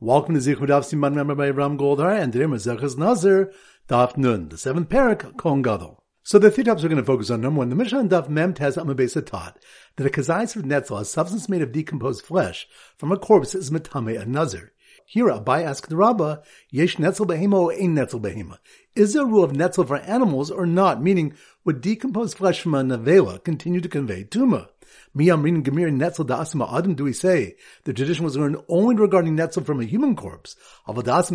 Welcome to Zichud Siman member by Ram Goldar and today Maseches Nazir Daf Nun, the seventh parak Kohen Gadol. So the three topics we're going to focus on. Number one, the Mishnah Daf Mem Tes Amabesa taught that a kazayis of netzel, a substance made of decomposed flesh from a corpse, is matame a nazir. Here, Abai asked the Rabbah, Yesh netzel behema or ein netzel behema? Is there a rule of netzel for animals or not? Meaning, would decomposed flesh from a navela continue to convey tuma? Miyamrin Gemir Netzel Da'asma Adam do we say the tradition was learned only regarding Netzel from a human corpse,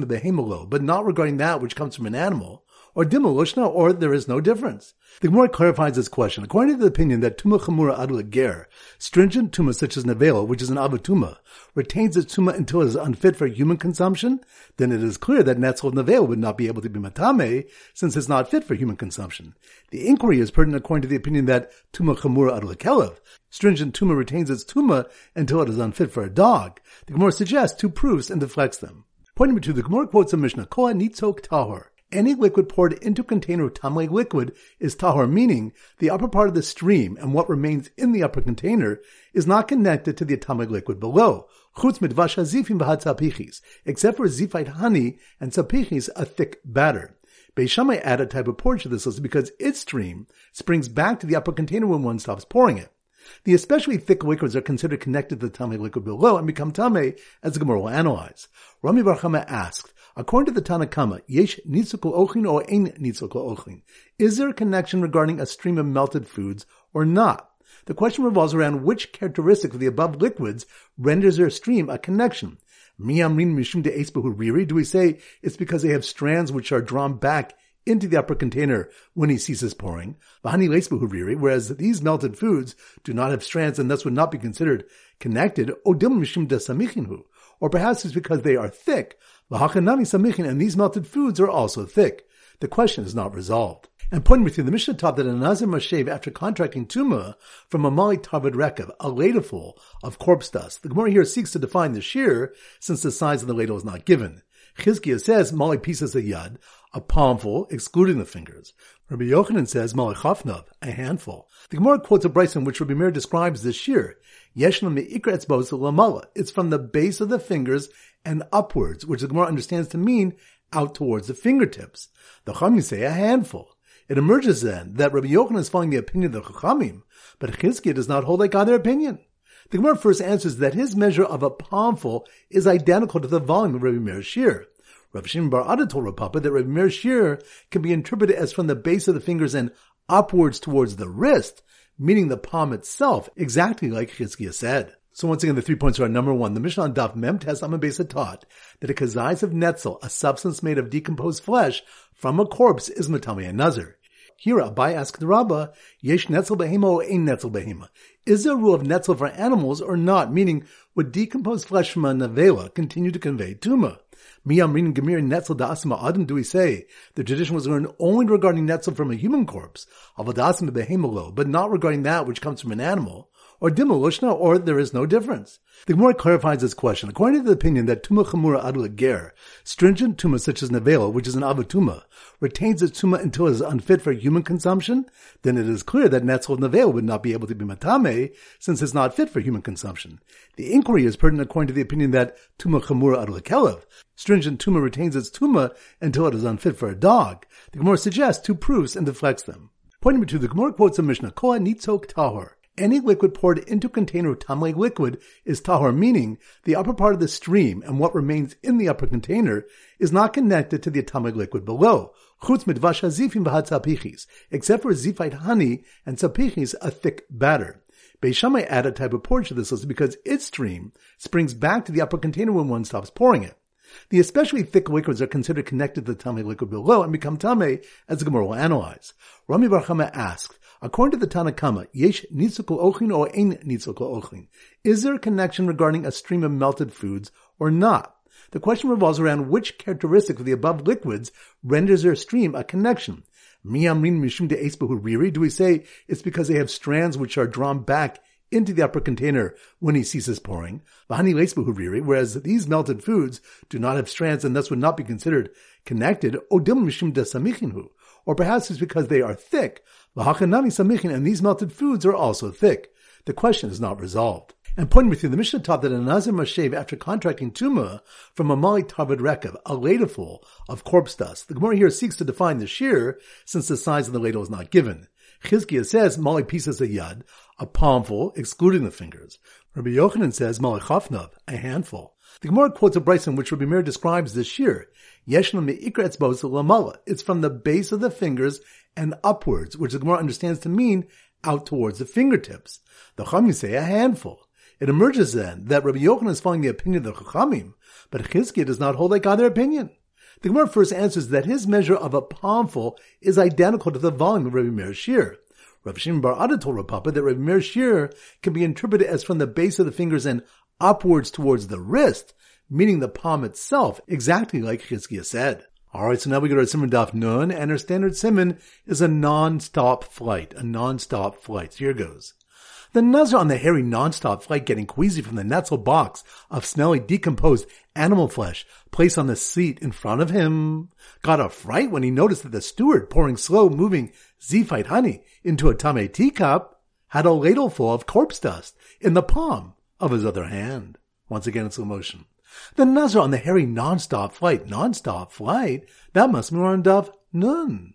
Behemolo, but not regarding that which comes from an animal, or Dimalushna, or there is no difference. The Gemara clarifies this question. According to the opinion that Tuma Chamura Adul Ger, stringent Tuma such as Nevela, which is an Avatuma, retains its Tuma until it is unfit for human consumption, then it is clear that Netzel Nevela would not be able to be Matame, since it's not fit for human consumption. The inquiry is pertinent according to the opinion that Tuma Chamura Adul Kelev, stringent Tuma retains its Tuma until it is unfit for a dog. The Gemara suggests two proofs and deflects them. Point number two, the Gemara quotes a Mishnah, Koa Nitzok Tahor any liquid poured into a container of tamei liquid is tahor, meaning the upper part of the stream and what remains in the upper container is not connected to the tamei liquid below. Chutz hazifim except for zifite honey and tzapichis, a thick batter. Beishamai add a type of porridge to this list because its stream springs back to the upper container when one stops pouring it. The especially thick liquids are considered connected to the tamei liquid below and become tamei, as the Gemara will analyze. Rami Barchama asked, According to the Tanakama, yesh ochin or ein ochin. Is there a connection regarding a stream of melted foods or not? The question revolves around which characteristic of the above liquids renders their stream a connection. Do we say it's because they have strands which are drawn back into the upper container when he ceases pouring? Whereas these melted foods do not have strands and thus would not be considered connected. Or perhaps it's because they are thick, and these melted foods are also thick. The question is not resolved. And pointing you, the Mishnah taught that a Nazir Mashev, after contracting Tuma from a Mali Tarvad Rekav, a ladleful of corpse dust, the Gemara here seeks to define the shiur, since the size of the ladle is not given. Chizkiah says Mali pieces a yad, a palmful, excluding the fingers. Rabbi Yochanan says Mali chafnav, a handful. The Gemara quotes a Braisa in which Rabbi Meir describes this shiur. Yeshlam me'ikra lamala. It's from the base of the fingers and upwards, which the Gemara understands to mean out towards the fingertips. The Chachamim say a handful. It emerges then that Rabbi Yochanan is following the opinion of the Chachamim, but Chizkiah does not hold like either opinion. The Gemara first answers that his measure of a palmful is identical to the volume of Rabbi Meir's shiur. Rabbi Shimon Bar Ada told Rav Papa that Rabbi Meir's shiur can be interpreted as from the base of the fingers and upwards towards the wrist, meaning the palm itself, exactly like Chizkiah said. So once again, the three points are number one. The Mishnah on Daf Mem Tes Amabesa taught that a kazais of netzel, a substance made of decomposed flesh from a corpse, is matami and nazir. Here, Abai asked the Rabbah, Yesh netzel behema or ein netzel behema? Is there a rule of netzel for animals or not? Meaning, would decomposed flesh from a nevela continue to convey tuma? Miyamrin Gemir Netzel Da'asma Adam do we say the tradition was learned only regarding Netzel from a human corpse, Avadasma Behemolo, but not regarding that which comes from an animal or dimalushna, or there is no difference. The Gemara clarifies this question. According to the opinion that tuma chamura adul ger, stringent tuma such as nevela, which is an avatuma, retains its tuma until it is unfit for human consumption, then it is clear that netzel nevela would not be able to be matame, since it's not fit for human consumption. The inquiry is pertinent according to the opinion that tuma chamura adul kelev, stringent tuma retains its tuma until it is unfit for a dog. The Gemara suggests two proofs and deflects them. Point number two, the Gemara quotes a Mishnah, Koa nitzok tahor. Any liquid poured into a container of tamei liquid is tahor, meaning the upper part of the stream and what remains in the upper container is not connected to the tamei liquid below. Chutz hazifim except for zifite honey and tzapichis, a thick batter. Beishamai add a type of portion to this list because its stream springs back to the upper container when one stops pouring it. The especially thick liquids are considered connected to the tamei liquid below and become tamei, as the Gemara will analyze. Rami Barchama asked, According to the Tanakama, yesh ochin or ein ochin. Is there a connection regarding a stream of melted foods or not? The question revolves around which characteristic of the above liquids renders their stream a connection. Do we say it's because they have strands which are drawn back into the upper container when he ceases pouring? Whereas these melted foods do not have strands and thus would not be considered connected. Or perhaps it's because they are thick. And these melted foods are also thick. The question is not resolved. And pointing with you, the Mishnah taught that a Nazir must shave after contracting tuma from a mali tarvad rekav, a ladleful of corpse dust. The Gemara here seeks to define the shiur since the size of the ladle is not given. Chizkiah says mali pieces a yad, a palmful, excluding the fingers. Rabbi Yochanan says mali chafnav, a handful. The Gemara quotes a brisa in which Rabbi Meir describes the shiur. Yeshna me'ikra etzbos lamala. It's from the base of the fingers and upwards, which the Gemara understands to mean out towards the fingertips. The Chachamim say a handful. It emerges then that Rabbi Yochanan is following the opinion of the Chachamim, but Chizkiah does not hold like other opinion. The Gemara first answers that his measure of a palmful is identical to the volume of Rabbi Meir's shiur. Rabbi Shimon Bar Ada told Rav Papa that Rabbi Meir's shiur can be interpreted as from the base of the fingers and upwards towards the wrist, meaning the palm itself, exactly like Chizkiah said. Alright, so now we go to Siman Daf Nun, and our standard Simon is a non-stop flight, a non-stop flight. So here goes. The Nazar on the hairy non-stop flight getting queasy from the Netzel box of smelly decomposed animal flesh placed on the seat in front of him got a fright when he noticed that the steward pouring slow moving Zephite honey into a tamei teacup had a ladleful of corpse dust in the palm of his other hand. Once again in slow motion. The Nazar on the hairy non-stop flight, non-stop flight, that must be on Daf Nun.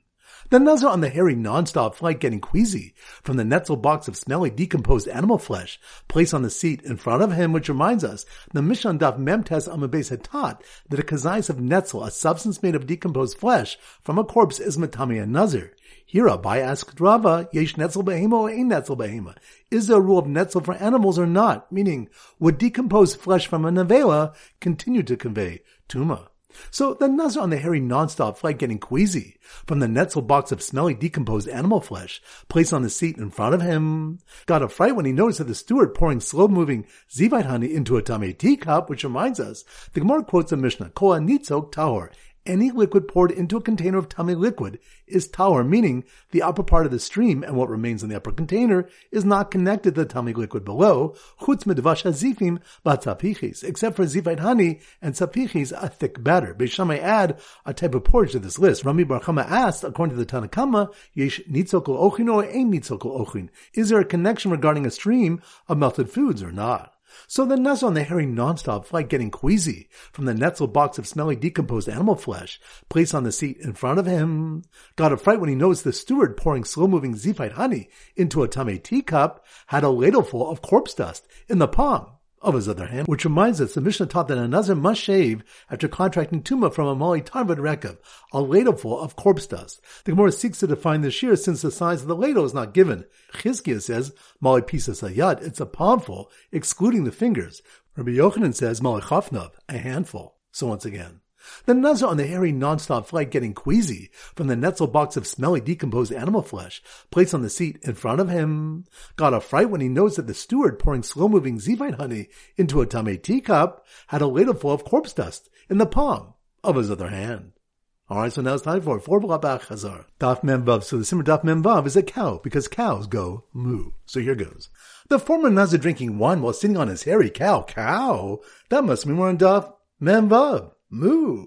The Nazar on the hairy non-stop flight getting queasy from the Netzel box of smelly decomposed animal flesh placed on the seat in front of him, which reminds us the Mishnah Daf Memtes Amabes had taught that a kazais of Netzel, a substance made of decomposed flesh from a corpse, is Matami and Nazir. Here Abai asked Rava, Yesh Netzel Behema or Ein Netzel Behema? Is there a rule of Netzel for animals or not? Meaning, would decomposed flesh from a Nevela continue to convey Tuma? So the Nazar on the hairy non-stop flight getting queasy from the Netzel box of smelly decomposed animal flesh placed on the seat in front of him got a fright when he noticed that the steward pouring slow-moving Zevite honey into a tamei teacup, which reminds us, the Gemara quotes a Mishnah, Koa nitzok tahor, any liquid poured into a container of tamei liquid is tahor, meaning the upper part of the stream and what remains in the upper container is not connected to the tamei liquid below, chutz medvash hazifim batzapichis, except for zivite honey and tzapichis, a thick batter. Beishamai add a type of porridge to this list. Rami Barchama asked, according to the Tanakama, yesh nitzokol ochin or ein nitzokol ochin? Is there a connection regarding a stream of melted foods or not? So the Nazar on the hairy nonstop flight getting queasy. From the Netzel box of smelly decomposed animal flesh placed on the seat in front of him got a fright when he noticed the steward pouring slow-moving Zephite honey into a tamei teacup had a ladleful of corpse dust in the palm of his other hand, which reminds us the Mishnah taught that a Nazir must shave after contracting tuma from a Mali Tarvad Rekav, a ladleful of corpse dust. The Gemara seeks to define the shiur since the size of the ladle is not given. Chizkiah says, Mali Pisa Sayad, it's a palmful, excluding the fingers. Rabbi Yochanan says, Mali Chafnav, a handful. So once again, the Nazar on the hairy non-stop flight getting queasy from the Netzel box of smelly decomposed animal flesh placed on the seat in front of him got a fright when he noticed that the steward pouring slow-moving Zevite honey into a tamei teacup had a ladleful of corpse dust in the palm of his other hand. Alright, so now it's time for four Blabach Hazar. Daf Memvav. So the Siman Daf Memvav is a cow because cows go moo. So here goes. The former Nazir drinking wine while sitting on his hairy cow. Cow? That must mean we're on Daf Memvav. Moo!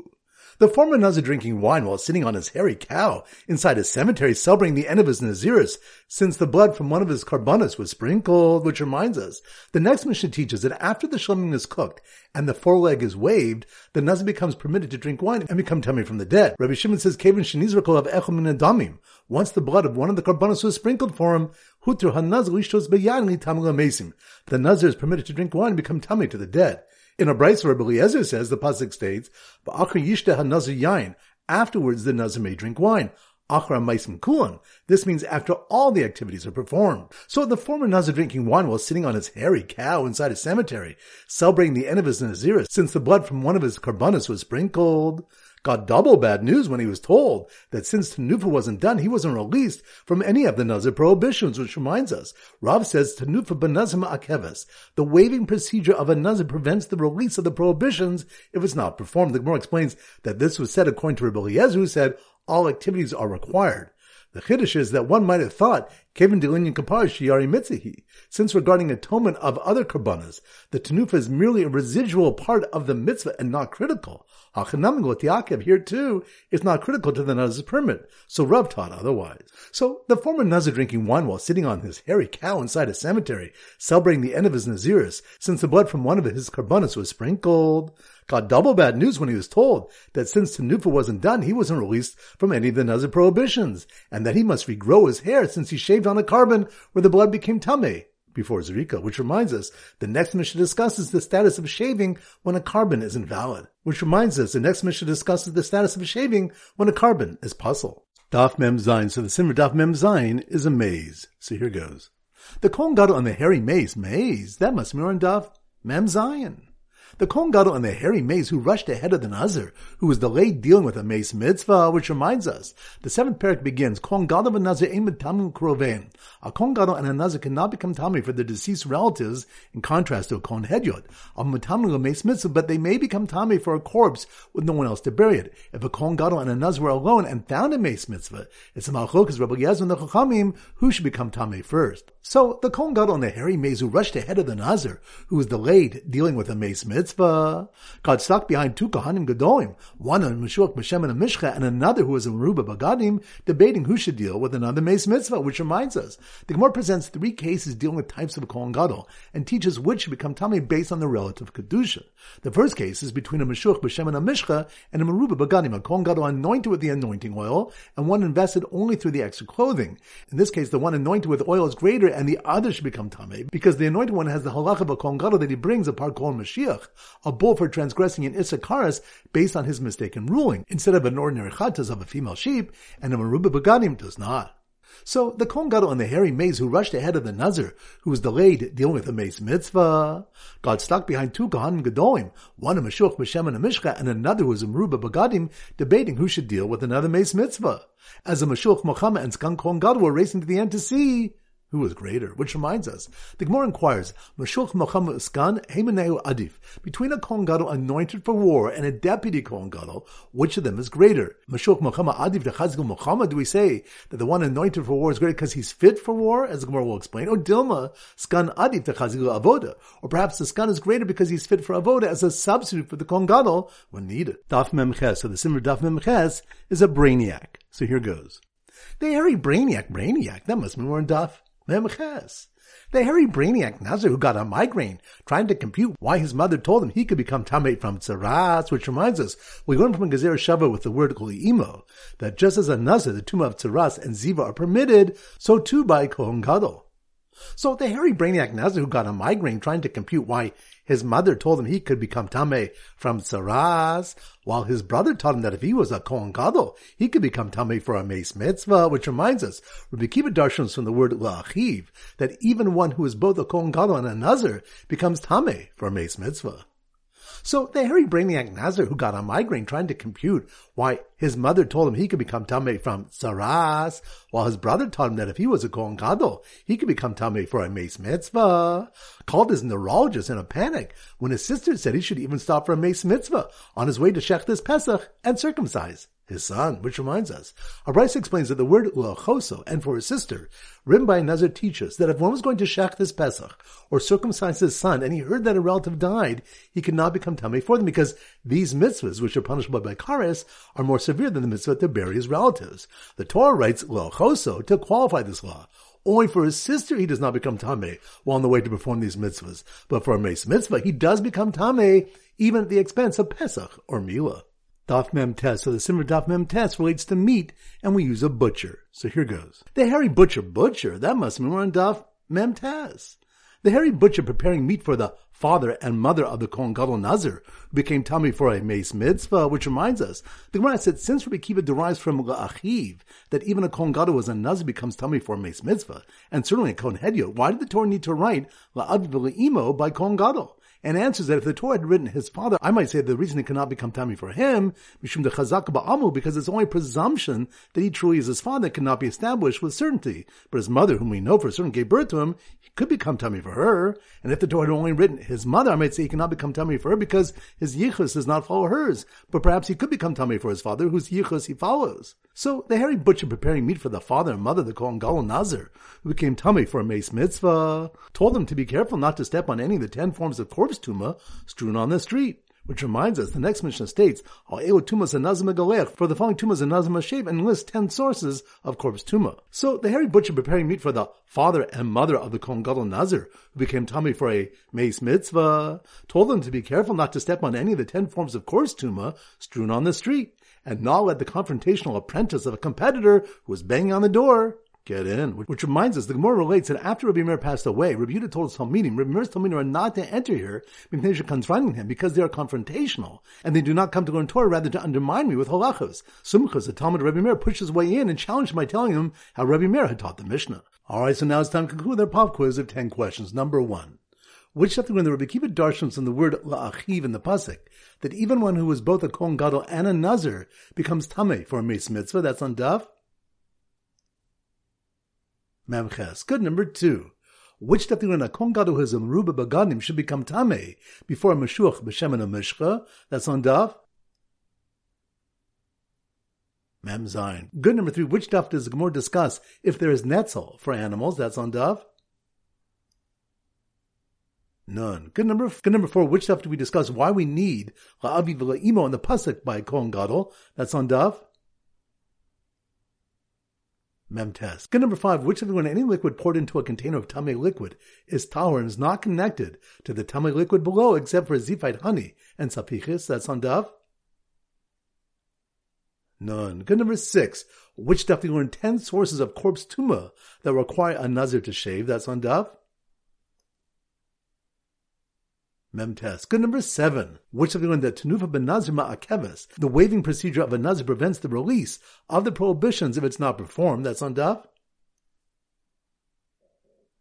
The former Nazir drinking wine while sitting on his hairy cow inside a cemetery celebrating the end of his Naziris, since the blood from one of his carbonas was sprinkled, which reminds us, the next Mishnah teaches that after the shlemim is cooked and the foreleg is waved, the Nazir becomes permitted to drink wine and become tamei from the dead. Rabbi Shimon says, Kevin Shenizrakol of Echom Adamim. Once the blood of one of the carbonas was sprinkled for him, Hutr HaNazir Ishtos Beyan Tamil The Nazir is permitted to drink wine and become tamei to the dead. In a Braisa, Rabbi Eliezer says, the Pasuk states, yain. Afterwards, the Nazir may drink wine. Achra Maisim Kulan. This means after all the activities are performed. So the former Nazir drinking wine while sitting on his hairy cow inside a cemetery, celebrating the end of his Naziris, since the blood from one of his carbonas was sprinkled got double bad news when he was told that since tenufa wasn't done, he wasn't released from any of the Nazir prohibitions, which reminds us, Rav says tenufa benazim akeves. The waving procedure of a Nazir prevents the release of the prohibitions if it's not performed. The Gemara explains that this was said according to Rabbi Eliezer, who said all activities are required. The chiddush is that one might have thought, Kevin Delinyan Kapar Shiari Mitzihi, since regarding atonement of other karbanas, the tenufa is merely a residual part of the mitzvah and not critical. Hachanamim Yaakov here too is not critical to the Nazir's permit, so Rav taught otherwise. So the former Nazir drinking wine while sitting on his hairy cow inside a cemetery, celebrating the end of his Naziris, since the blood from one of his karbanas was sprinkled got double bad news when he was told that since tenufa wasn't done, he wasn't released from any of the Nazir prohibitions, and that he must regrow his hair since he shaved on a korban where the blood became tamei before Zerika, which reminds us the next Mishnah discusses the status of shaving when a korban is invalid. Which reminds us the next Mishnah discusses the status of shaving when a korban is pasul. Daf Mem Zayin. So the Siman Daf Mem Zayin is a maze. So here goes. The Kohen Gadol on the hairy maze, maze, that must be on Daf Mem Zayin. The Kohen Gadol and the hairy maze who rushed ahead of the Nazir, who was delayed dealing with a meis mitzvah, which reminds us, the seventh parak begins, Kohen Gadol and Nazir aimed tamu krovein. A Kohen Gadol and a Nazir cannot become tamei for their deceased relatives, in contrast to a Kohen Hedyot. A mutamu meis mitzvah, but they may become tamei for a corpse with no one else to bury it. If a Kohen Gadol and a Nazir were alone and found a meis mitzvah, it's a malchokas Rabbi and the Chachamim who should become tamei first. So the Kohen Gadol and the hairy maze who rushed ahead of the Nazir, who was delayed dealing with a meis mitzvah, got stuck behind two Kohanim Gedolim, one on Meshuach Meshem and a Mishcha, and another who was in Ruba Bagadim, debating who should deal with another meis mitzvah, which reminds us, the Gemara presents three cases dealing with types of Kohen Gadol, and teaches which should become Tamei based on the relative Kedusha. The first case is between a Meshuach Meshem and a Mishcha, and a Meruba Bagadim, a Kohen Gadol anointed with the anointing oil, and one invested only through the extra clothing. In this case, the one anointed with oil is greater and the other should become Tameh, because the anointed one has the halacha of a Kohen Gadol that he brings apart Kohen Mashiach, a bull for transgressing an Issachar based on his mistaken ruling, instead of an ordinary chatas of a female sheep, and a Maruba Begadim does not. So the Kohen Gadol and the hairy maze who rushed ahead of the Nazir, who was delayed dealing with the meis mitzvah, got stuck behind two Kohanim Gedolim, one a Meshuch, Meshem, and a Mishka, and another was a Meruba Bagadim, debating who should deal with another meis mitzvah. As a Meshuch, Mohammed, and Skan Kohen Gadol were racing to the end to see who was greater? Which reminds us, the Gemara inquires, Mashulch Mohammed Iskan, Hemaneu Adif, between a Kohen Gadol anointed for war and a deputy Kohen Gadol, which of them is greater? Mashulch Mohammed Adif the Chazgul Muhammad, do we say that the one anointed for war is greater because he's fit for war, as the Gemara will explain, or Dilma, Skan Adif the Chazgul Avoda, or perhaps the Skan is greater because he's fit for Avoda as a substitute for the Kohen Gadol when needed. Daf Memches, so the Siman Daf Memches is a brainiac. So here goes. The hairy brainiac, brainiac, that must be more in Daf The hairy brainiac Nazir who got a migraine, trying to compute why his mother told him he could become Tamei from Tzaras, which reminds us, we learn from Gezer Shava with the word Imo, that just as a Nazir, the tomb of Tzaras and Ziva are permitted, so too by Kohen Gadol. So the hairy brainiac Nazir who got a migraine trying to compute why his mother told him he could become Tameh from Tzaras, while his brother taught him that if he was a Kohen Gadol, he could become Tameh for a Meis Mitzvah, which reminds us, Rabbi Kiva Darshans from the word La'achiv, that even one who is both a Kohen Gadol and a Nazir becomes Tameh for a Meis Mitzvah. So the hairy brainiac Nazir who got a migraine trying to compute why his mother told him he could become Tameh from Tzaras, while his brother taught him that if he was a Kohen Gadol, he could become Tameh for a Meis Mitzvah, called his neurologist in a panic when his sister said he should even stop for a Meis Mitzvah on his way to Shechtes Pesach and circumcise his son, which reminds us. Abraisa explains that the word uachoso and for his sister, written by Nazir teaches that if one was going to shech this Pesach or circumcise his son and he heard that a relative died, he could not become tamei for them because these mitzvahs, which are punishable by kares, are more severe than the mitzvah to bury his relatives. The Torah writes uachoso to qualify this law. Only for his sister he does not become Tameh while on the way to perform these mitzvahs. But for a Meis mitzvah, he does become Tameh even at the expense of Pesach or Milah. Daf Mem Tes. So the Siman Daf Mem Tes relates to meat, and we use a butcher. So here goes. The hairy butcher butcher, that must mean we're on Daf Mem Tes. The hairy butcher preparing meat for the father and mother of the Kohen Gadol Nazir, who became Tamei for a Meis Mitzvah, which reminds us, the Gemara said, since Rabbi Kiva derives from La'achiv, that even a Kohen Gadol was a Nazir becomes Tamei for a Meis Mitzvah, and certainly a Kohen Hedyot, why did the Torah need to write Imo by Kohen Gadol? And answers that if the Torah had written his father, I might say the reason it cannot become Tamei for him, Mishum Chazak Ba'amu, because it's only presumption that he truly is his father cannot be established with certainty. But his mother, whom we know for certain gave birth to him, he could become Tamei for her. And if the Torah had only written his mother, I might say he cannot become Tamei for her because his Yichus does not follow hers. But perhaps he could become Tamei for his father, whose Yichus he follows. So the hairy butcher preparing meat for the father and mother, of the Kohen Gadol Nazir, who became tamei for a meis mitzvah, told them to be careful not to step on any of the ten forms of corpse tuma strewn on the street. Which reminds us, the next Mishnah states, for the following tumas and nazim shape and lists ten sources of corpse tuma. So the hairy butcher preparing meat for the father and mother of the Kohen Gadol Nazir, who became tamei for a meis mitzvah, told them to be careful not to step on any of the ten forms of corpse tuma strewn on the street, and not let the confrontational apprentice of a competitor who was banging on the door get in. Which reminds us, the Gemara relates that after Rabbi Meir passed away, Rabbi Yehuda told his Talmidim, Rabbi Meir's Talmidim are not to enter here confronting him because they are confrontational and they do not come to learn Torah, rather to undermine me with halachos. Sumchas, the Talmid of Rabbi Meir, pushed his way in and challenged him by telling him how Rabbi Meir had taught the Mishnah. All right, so now it's time to conclude their pop quiz of 10 questions. Number one. Which something when the Rabbi Kiva darshans in the word la'achiv in the pasuk that even one who is both a kohen gadol and a nazir becomes tameh for a mitzvah. That's on daf. Memches. Good number two. Which that when a Kohen Gadol has a Meruba Bagadim should become Tamei before a Meshuach B'Shem a Mishcha. That's on Daf. Mem Zayin. Good number three. Which daf does Gemara discuss if there is netzel for animals? That's on daf. None. Good number. Good number four. Which stuff do we discuss why we need la'avi v'la'imo in the pasuk by Kohen Gadol? That's on daf. Mem Tes. Good number five, which of the when any liquid poured into a container of tamei liquid is tahor and is not connected to the tamei liquid below except for zifite honey and tzapichis, that's on Daf? None. Good number six, which daf we learn ten sources of corpse tuma that require a nazir to shave, that's on Daf? Mem Tes. Good number seven. Which of the that tenufa ben nazir ma'akeves, the waving procedure of a nazir prevents the release of the prohibitions if it's not performed. That's on daf.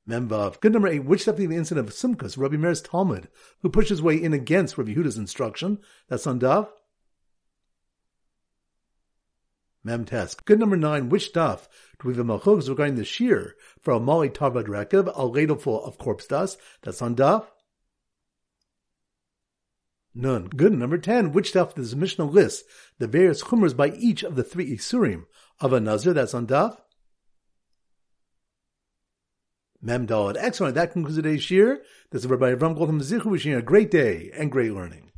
Memvav. Good number eight. Which definitely the incident of Simkus, Rabbi Meir's Talmid, who pushed his way in against Rabbi Huda's instruction. That's on daf. Mem Tes. Good number nine. Which daf do we have a regarding the shiur for a mali tavad a ladle full of corpse dust? That's on daf. None. Good. Number 10. Which stuff does the Mishnah list the various chumras by each of the three Isurim of a Nazir? That's on Daf. Mem Excellent. That concludes today's shiur. This is Rabbi Avram Goldham Zichu wishing you a great day and great learning.